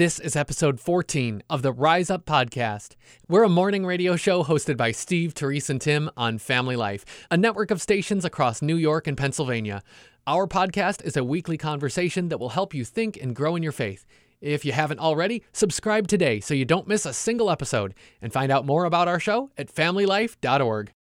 This is episode 14 of the Rise Up Podcast. We're a morning radio show hosted by Steve, Therese, and Tim on Family Life, a network of stations across New York and Pennsylvania. Our podcast is a weekly conversation that will help you think and grow in your faith. If you haven't already, subscribe today so you don't miss a single episode and find out more about our show at familylife.org.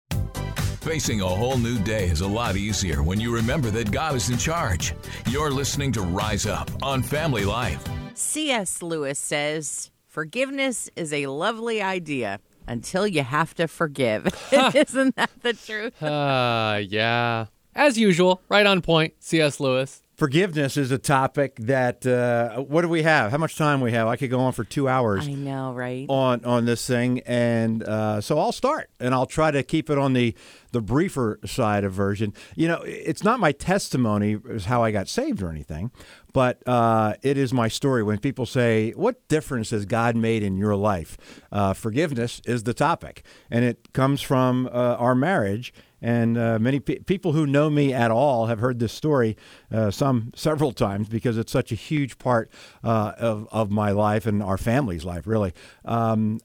Facing a whole new day is a lot easier when you remember that God is in charge. You're listening to Rise Up on Family Life. C.S. Lewis says, Forgiveness is a lovely idea until you have to forgive. Isn't that the truth? Uh, yeah. As usual, right on point, C.S. Lewis. Forgiveness is a topic that. Uh, what do we have? How much time we have? I could go on for two hours I know, right? on on this thing, and uh, so I'll start, and I'll try to keep it on the the briefer side of version. You know, it's not my testimony as how I got saved or anything, but uh, it is my story. When people say, "What difference has God made in your life?" Uh, forgiveness is the topic, and it comes from uh, our marriage. And uh, many pe- people who know me at all have heard this story uh, some several times because it's such a huge part uh, of of my life and our family's life, really. Um,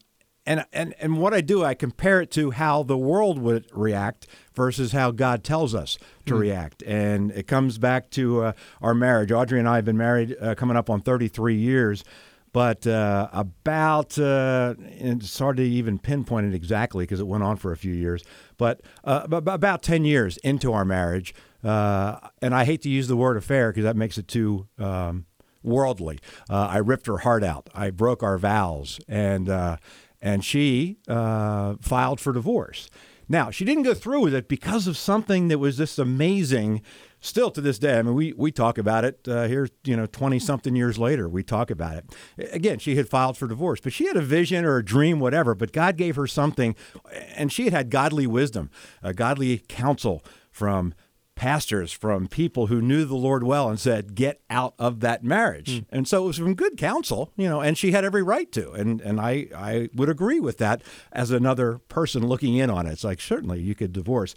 and, and and what I do, I compare it to how the world would react versus how God tells us to react, and it comes back to uh, our marriage. Audrey and I have been married uh, coming up on 33 years, but uh, about uh, it's hard to even pinpoint it exactly because it went on for a few years. But uh, about 10 years into our marriage, uh, and I hate to use the word affair because that makes it too. Um, worldly. Uh, I ripped her heart out. I broke our vows, and uh, and she filed for divorce. Now she didn't go through with it because of something that was just amazing. Still to this day, I mean, we, we talk about it uh, here. You know, twenty something years later, we talk about it. Again, she had filed for divorce, but she had a vision or a dream, whatever. But God gave her something, and she had had godly wisdom, uh, godly counsel from pastors from people who knew the Lord well and said, "Get out of that marriage." And so it was from good counsel, you know, and she had every right to. And and I I would agree with that as another person looking in on it. It's like certainly you could divorce.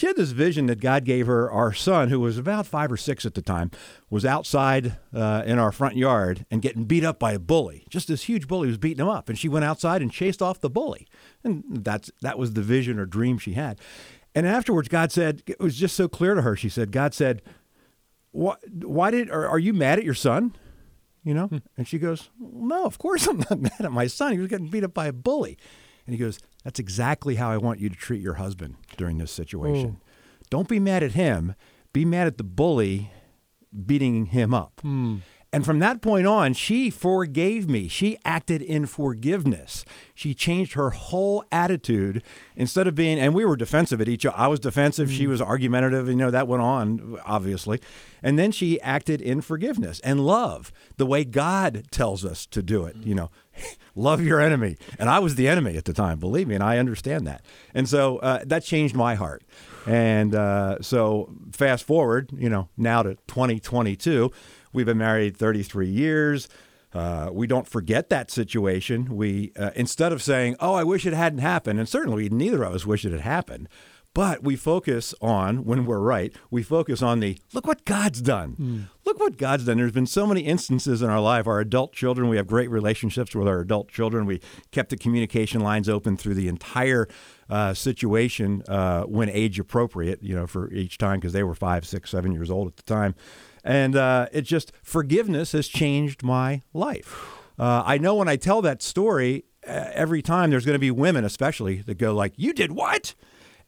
She had this vision that God gave her. Our son, who was about five or six at the time, was outside uh, in our front yard and getting beat up by a bully. Just this huge bully was beating him up, and she went outside and chased off the bully. And that's that was the vision or dream she had. And afterwards, God said, it was just so clear to her. She said, God said, why, why did, are, are you mad at your son? You know? And she goes, no, of course I'm not mad at my son. He was getting beat up by a bully. And he goes, that's exactly how I want you to treat your husband during this situation. Hmm. Don't be mad at him. Be mad at the bully beating him up. Hmm. And from that point on, she forgave me. She acted in forgiveness. She changed her whole attitude instead of being, and we were defensive at each other. I was defensive. She hmm. was argumentative. You know, that went on, obviously. And then she acted in forgiveness and love the way God tells us to do it. You know, love your enemy. And I was the enemy at the time, believe me, and I understand that. And so uh, that changed my heart. And uh, so fast forward, you know, now to 2022, we've been married 33 years. Uh, we don't forget that situation. We uh, instead of saying, "Oh, I wish it hadn't happened," and certainly neither of us wish it had happened, but we focus on when we're right. We focus on the look what God's done. Look what God's done. There's been so many instances in our life. Our adult children, we have great relationships with our adult children. We kept the communication lines open through the entire uh, situation uh, when age appropriate. You know, for each time because they were five, six, seven years old at the time. And uh, it just forgiveness has changed my life. Uh, I know when I tell that story, uh, every time there's going to be women, especially, that go like, "You did what?"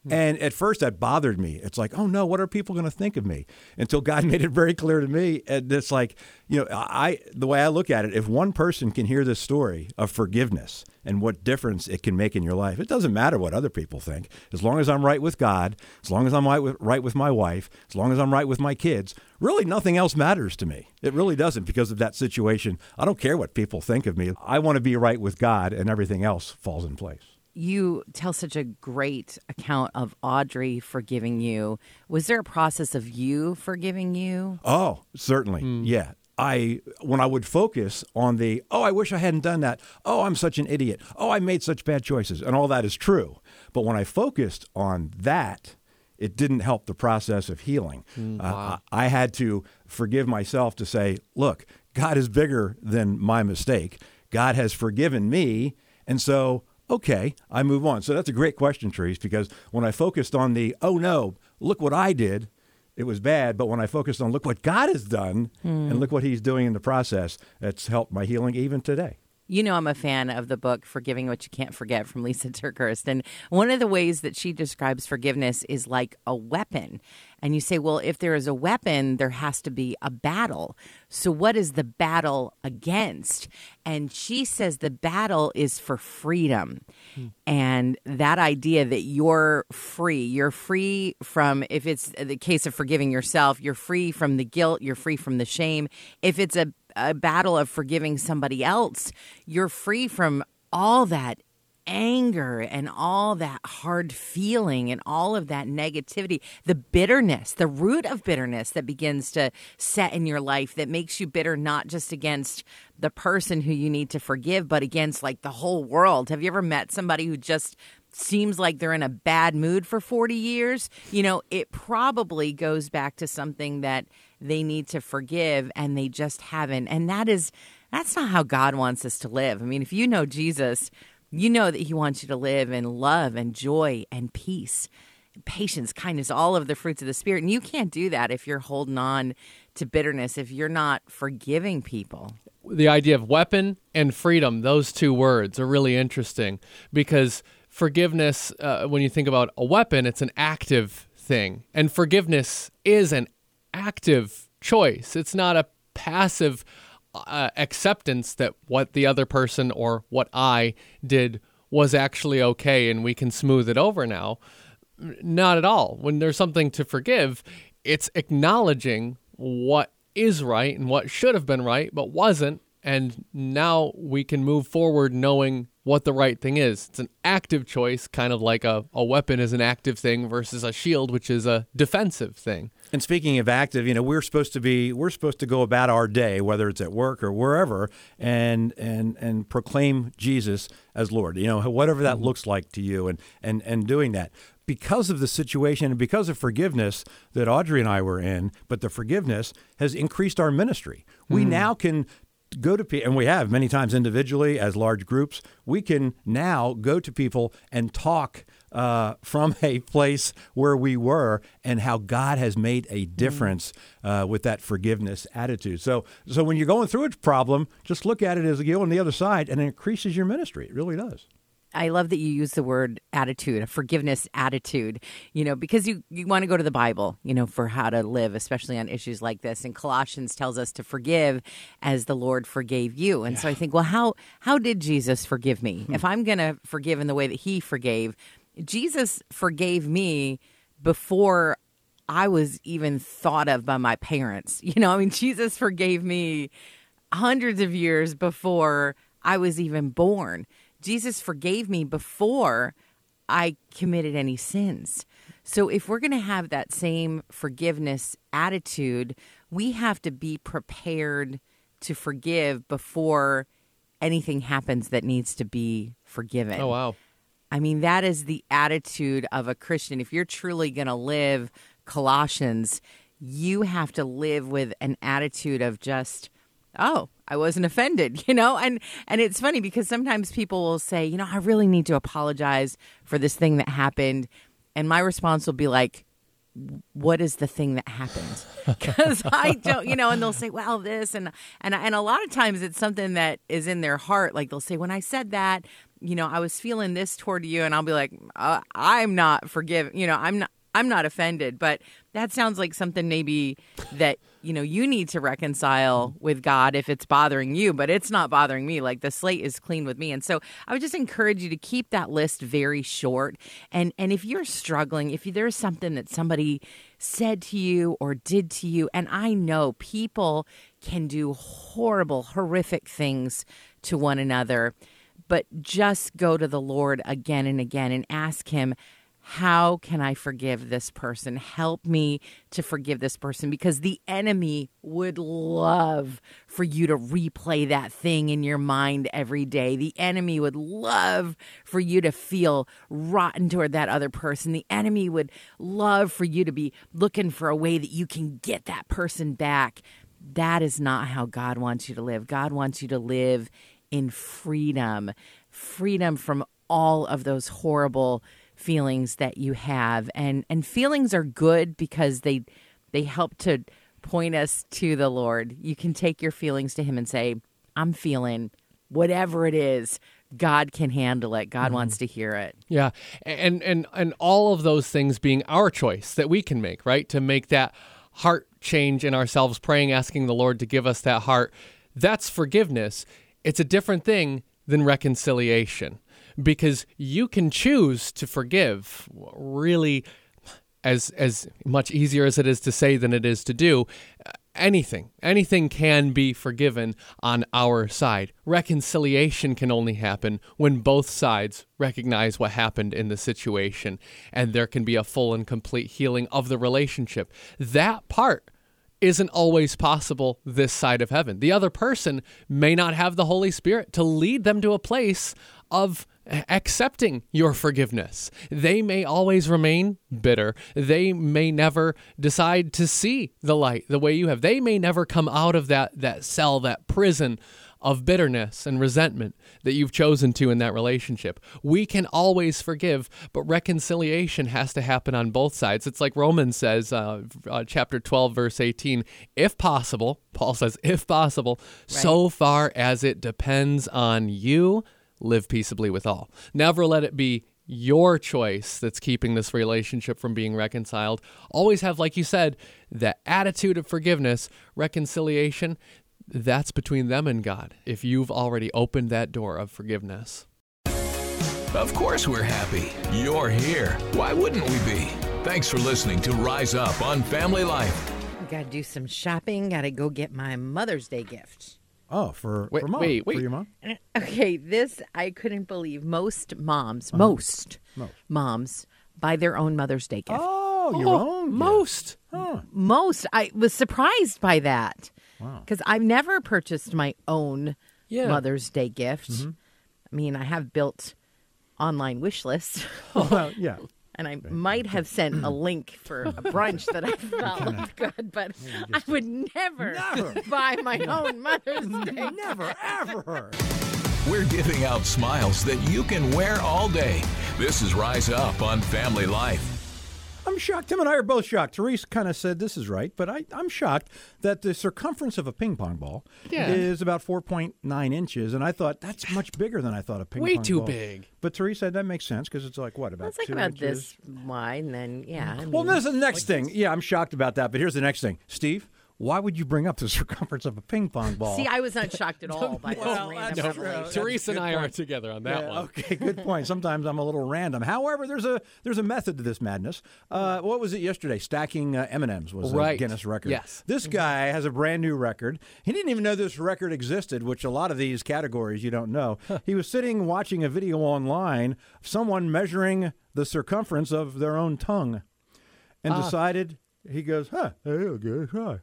Hmm. And at first that bothered me. It's like, oh no, what are people going to think of me? Until God made it very clear to me. And it's like, you know, I the way I look at it, if one person can hear this story of forgiveness and what difference it can make in your life, it doesn't matter what other people think. As long as I'm right with God, as long as I'm right with, right with my wife, as long as I'm right with my kids, really nothing else matters to me. It really doesn't because of that situation. I don't care what people think of me. I want to be right with God, and everything else falls in place. You tell such a great account of Audrey forgiving you. Was there a process of you forgiving you? Oh, certainly. Yeah. I when I would focus on the oh I wish I hadn't done that oh I'm such an idiot oh I made such bad choices and all that is true but when I focused on that it didn't help the process of healing uh, I I had to forgive myself to say look God is bigger than my mistake. God has forgiven me. And so, okay, I move on. So that's a great question, Therese, because when I focused on the, oh no, look what I did, it was bad. But when I focused on look what God has done and hmm. look what he's doing in the process, that's helped my healing even today. You know, I'm a fan of the book Forgiving What You Can't Forget from Lysa TerKeurst. And one of the ways that she describes forgiveness is like a weapon. And you say, well, if there is a weapon, there has to be a battle. So, what is the battle against? And she says the battle is for freedom. And that idea that you're free, you're free from, if it's the case of forgiving yourself, you're free from the guilt, you're free from the shame. If it's a a battle of forgiving somebody else, you're free from all that anger and all that hard feeling and all of that negativity, the bitterness, the root of bitterness that begins to set in your life that makes you bitter not just against the person who you need to forgive, but against like the whole world. Have you ever met somebody who just seems like they're in a bad mood for 40 years? You know, it probably goes back to something that they need to forgive and they just haven't. And that is that's not how God wants us to live. I mean, if you know Jesus, you know that he wants you to live in love and joy and peace, patience, kindness, all of the fruits of the spirit. And you can't do that if you're holding on to bitterness, if you're not forgiving people. The idea of weapon and freedom, those two words are really interesting because forgiveness, uh, when you think about a weapon, it's an active thing. And forgiveness is an active choice. It's not a passive uh, acceptance that what the other person or what I did was actually okay and we can smooth it over now. Not at all. When there's something to forgive, it's acknowledging what is right and what should have been right but wasn't. And now we can move forward knowing what the right thing is. It's an active choice, kind of like a, a weapon is an active thing versus a shield, which is a defensive thing. And speaking of active, you know, we're supposed to be we're supposed to go about our day, whether it's at work or wherever, and and and proclaim Jesus as Lord. You know, whatever that mm-hmm. looks like to you, and and and doing that because of the situation and because of forgiveness that Audrey and I were in, but the forgiveness has increased our ministry. We mm. now can go to people, and we have many times individually as large groups, we can now go to people and talk uh, from a place where we were and how God has made a difference uh, with that forgiveness attitude. So, so when you're going through a problem, just look at it as you go on the other side, and it increases your ministry. It really does. I love that you use the word attitude, a forgiveness attitude, you know, because you, you want to go to the Bible, you know, for how to live, especially on issues like this. And Colossians tells us to forgive as the Lord forgave you. And so I think, well, how how did Jesus forgive me? Hmm. If I'm going to forgive in the way that he forgave, Jesus forgave me before I was even thought of by my parents. You know, I mean, Jesus forgave me hundreds of years before I was even born. Jesus forgave me before I committed any sins. So if we're going to have that same forgiveness attitude, we have to be prepared to forgive before anything happens that needs to be forgiven. Oh, wow. I mean, that is the attitude of a Christian. If you're truly going to live Colossians, you have to live with an attitude of just, oh, I wasn't offended, you know? And and it's funny because sometimes people will say, you know, I really need to apologize for this thing that happened. And my response will be like, what is the thing that happened? Because I don't, you know, and they'll say, well, this and and and a lot of times it's something that is in their heart. Like they'll say, when I said that, you know, I was feeling this toward you, and I'll be like, uh, I'm not forgive, you know, I'm not. I'm not offended, but that sounds like something maybe that you know you need to reconcile with God if it's bothering you, but it's not bothering me. Like the slate is clean with me, and so I would just encourage you to keep that list very short. And and if you're struggling, if there's something that somebody said to you or did to you, and I know people can do horrible, horrific things to one another, but just go to the Lord again and again and ask Him how can I forgive this person? Help me to forgive this person because the enemy would love for you to replay that thing in your mind every day. The enemy would love for you to feel rotten toward that other person. The enemy would love for you to be looking for a way that you can get that person back. that is not how God wants you to live. God wants you to live in freedom, freedom from all of those horrible feelings that you have. And and feelings are good because they they help to point us to the Lord. You can take your feelings to him and say, "I'm feeling whatever it is." God can handle it. God mm-hmm. wants to hear it. Yeah, and and and all of those things being our choice that we can make, right? To make that heart change in ourselves, praying, asking the Lord to give us that heart. That's forgiveness. It's a different thing than reconciliation because you can choose to forgive really as as much easier as it is to say than it is to do. Anything anything can be forgiven on our side. Reconciliation can only happen when both sides recognize what happened in the situation and there can be a full and complete healing of the relationship. That part isn't always possible this side of heaven. The other person may not have the Holy Spirit to lead them to a place of accepting your forgiveness. They may always remain bitter. They may never decide to see the light the way you have. They may never come out of that that cell, that prison of bitterness and resentment that you've chosen to in that relationship. We can always forgive, but reconciliation has to happen on both sides. It's like Romans says, uh, uh, chapter 12, verse 18, if possible, Paul says, if possible, so far as it depends on you, live peaceably with all. Never let it be your choice that's keeping this relationship from being reconciled. Always have, like you said, the attitude of forgiveness, reconciliation that's between them and God if you've already opened that door of forgiveness. Of course, we're happy. You're here. Why wouldn't we be? Thanks for listening to Rise Up on Family Life. Got to do some shopping. Got to go get my Mother's Day gift. Oh, for, Wait, for mom. wait, For wait. your mom? Okay, this I couldn't believe. Most moms, uh-huh. most, Most. moms buy their own Mother's Day gift. Oh, your oh, own. gift. Most. Huh. Most. I was surprised by that because I've never purchased my own Yeah. Mother's Day gift. Mm-hmm. I mean, I have built online wish lists. Well, yeah. And I might have sent a link for a brunch that I thought looked good, but I would never, Never. buy my own Mother's Day. Never, ever. We're giving out smiles that you can wear all day. This is Rise Up on Family Life. I'm shocked. Tim and I are both shocked. Therese kind of said this is right, but I, I'm shocked that the circumference of a ping pong ball Yeah. is about 4.9 inches, and I thought that's much bigger than I thought a ping Way pong ball. Way too big. But Therese said that makes sense because it's like what about It's like two about inches? this wide, and then yeah. I Well, mean, there's the next thing. Yeah, I'm shocked about that. But here's the next thing, Steve. Why would you bring up the circumference of a ping pong ball? See, I was not shocked at all by this random that's true. revelation. Teresa and good I are point. together on that Yeah, one. Okay, good point. Sometimes I'm a little random. However, there's a there's a method to this madness. Uh, what was it yesterday? Stacking uh, M and M's was the Right. Guinness record. Yes. This guy has a brand new record. He didn't even know this record existed, which a lot of these categories you don't know. he was sitting watching a video online of someone measuring the circumference of their own tongue, and decided. He goes, huh? Hey, okay, huh.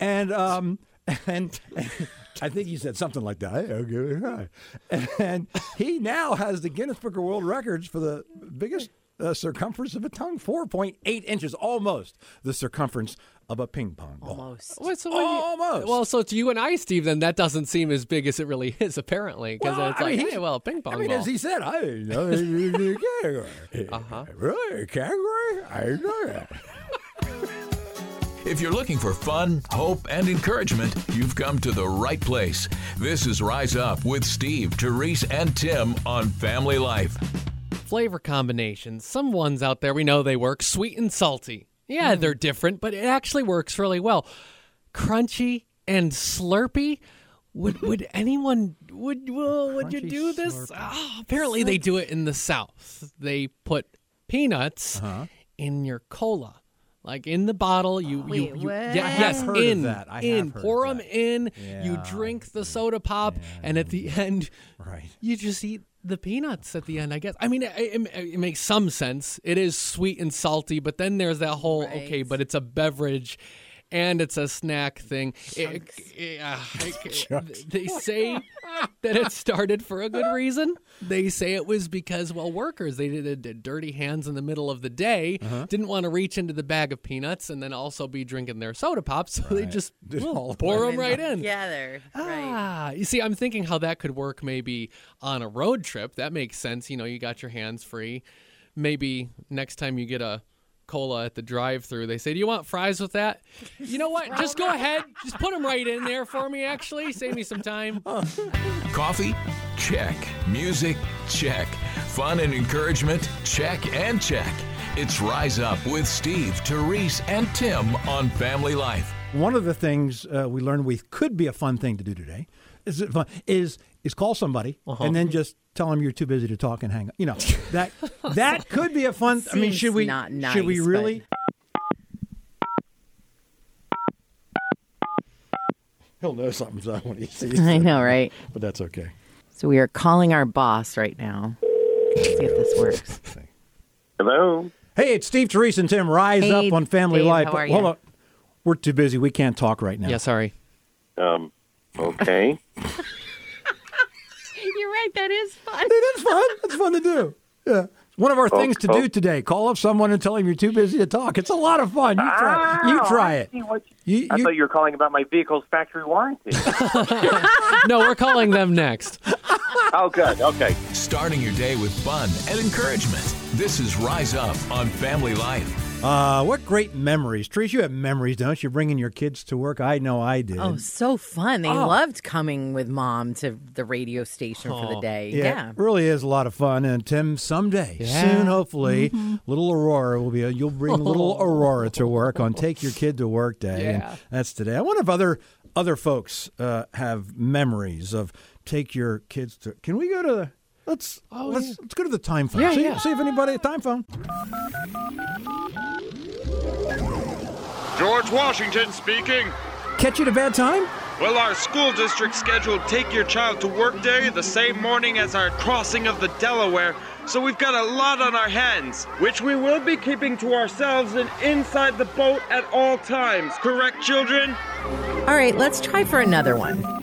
And um, and and I think he said something like that. "Hey, I'll give it a try." And he now has the Guinness Book of World Records for the biggest uh, circumference of a tongue, 4.8 inches, almost the circumference of a ping pong ball. Almost. Well, so when you- Almost. well, so to you and I, Steve, then that doesn't seem as big as it really is, apparently, because Well, it's I like, mean, hey, well, a ping pong I mean, ball. as he said, I didn't know the category. Uh-huh. Really, a category? I didn't know that. If you're looking for fun, hope, and encouragement, you've come to the right place. This is Rise Up with Steve, Therese, and Tim on Family Life. Flavor combinations. Some ones out there we know they work. Sweet and salty. Yeah, they're different, but it actually works really well. Crunchy and slurpy. Would would anyone would well, would you do this? slurpy. Ah, apparently they do it in the South. They put peanuts Uh-huh. in your cola. Like in the bottle, you, oh, you, Wait, you what? yeah, yes, have heard of in, that. I in, heard pour of them that. in. You drink the soda pop, and at the end, Right. you just eat the peanuts at the end, I guess. I mean, it, it, it makes some sense. It is sweet and salty, but then there's that whole okay, but it's a beverage. And it's a snack thing. It- it- uh, it- they say that it started for a good reason. They say it was because, well, workers they did, did dirty hands in the middle of the day, Uh-huh. didn't want to reach into the bag of peanuts and then also be drinking their soda pops, so they just Just well, pour them right in. Together. Right. Ah, you see, I'm thinking how that could work maybe on a road trip. That makes sense. You know, you got your hands free. Maybe next time you get a cola at the drive-through, they say, "Do you want fries with that?" You know what? Just go ahead. Just put them right in there for me. Actually, save me some time. Coffee? Check. Music? Check. Fun and encouragement? Check and check. It's Rise Up with Steve, Therese, and Tim on Family Life. One of the things uh, we learned we could be a fun thing to do today is it fun, is is call somebody Uh-huh. and then just tell them you're too busy to talk and hang up. You know that that could be a fun. I mean, should we not should we nice, really? He'll know something's up when he sees I know, right? but that's okay. So we are calling our boss right now. Let's see if this works. Hello. Hey, it's Steve, Therese, and Tim. Rise Hey, up on Family Dave, Life. how are Hold on, we're too busy. We can't talk right now. Yeah, sorry. Um. Okay. You're right. That is fun. It is fun. It's fun to do. Yeah. One of our things to oh. do today. Call up someone and tell them you're too busy to talk. It's a lot of fun. You try. you Oh, try it. see what- You, I thought you were calling about my vehicle's factory warranty. No, we're calling them next. oh, good. Okay. Starting your day with fun and encouragement. This is Rise Up on Family Life. Uh, what great memories. Therese, you have memories, don't you? Bringing your kids to work. I know I did. Oh, so fun. They loved coming with mom to the radio station for the day. Yeah, Yeah. it really is a lot of fun. And Tim, someday, Yeah. soon, hopefully, little Aurora will be. A, you'll bring little Aurora to work on Take Your Kid to Work Day. Yeah. And that's today. I wonder if other other folks uh, have memories of Take Your Kids to. Can we go to the? Let's oh, let's let's go to the time phone. Yeah, see, yeah. see if anybody a time phone. George Washington speaking. Catch you at a bad time? Well, our school district scheduled Take Your Child to Work Day the same morning as our crossing of the Delaware, so we've got a lot on our hands, which we will be keeping to ourselves and inside the boat at all times. Correct, children? All right, let's try for another one.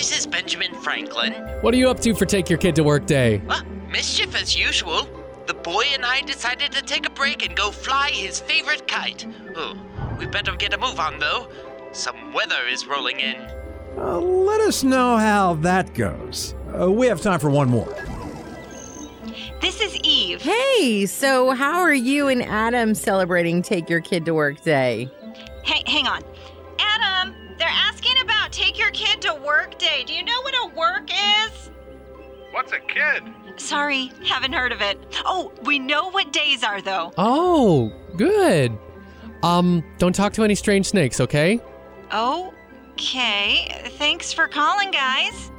This is Benjamin Franklin. What are you up to for Take Your Kid to Work Day? Ah, mischief as usual. The boy and I decided to take a break and go fly his favorite kite. Oh, we better get a move on though. Some weather is rolling in. Uh, let us know how that goes. Uh, we have time for one more. This is Eve. Hey, so how are you and Adam celebrating Take Your Kid to Work Day? Hang, hang on. Work Day. Do you know what a work is? What's a kid? Sorry, haven't heard of it. Oh, we know what days are, though. Oh, good. Um, don't talk to any strange snakes, okay? Okay. Thanks for calling, guys.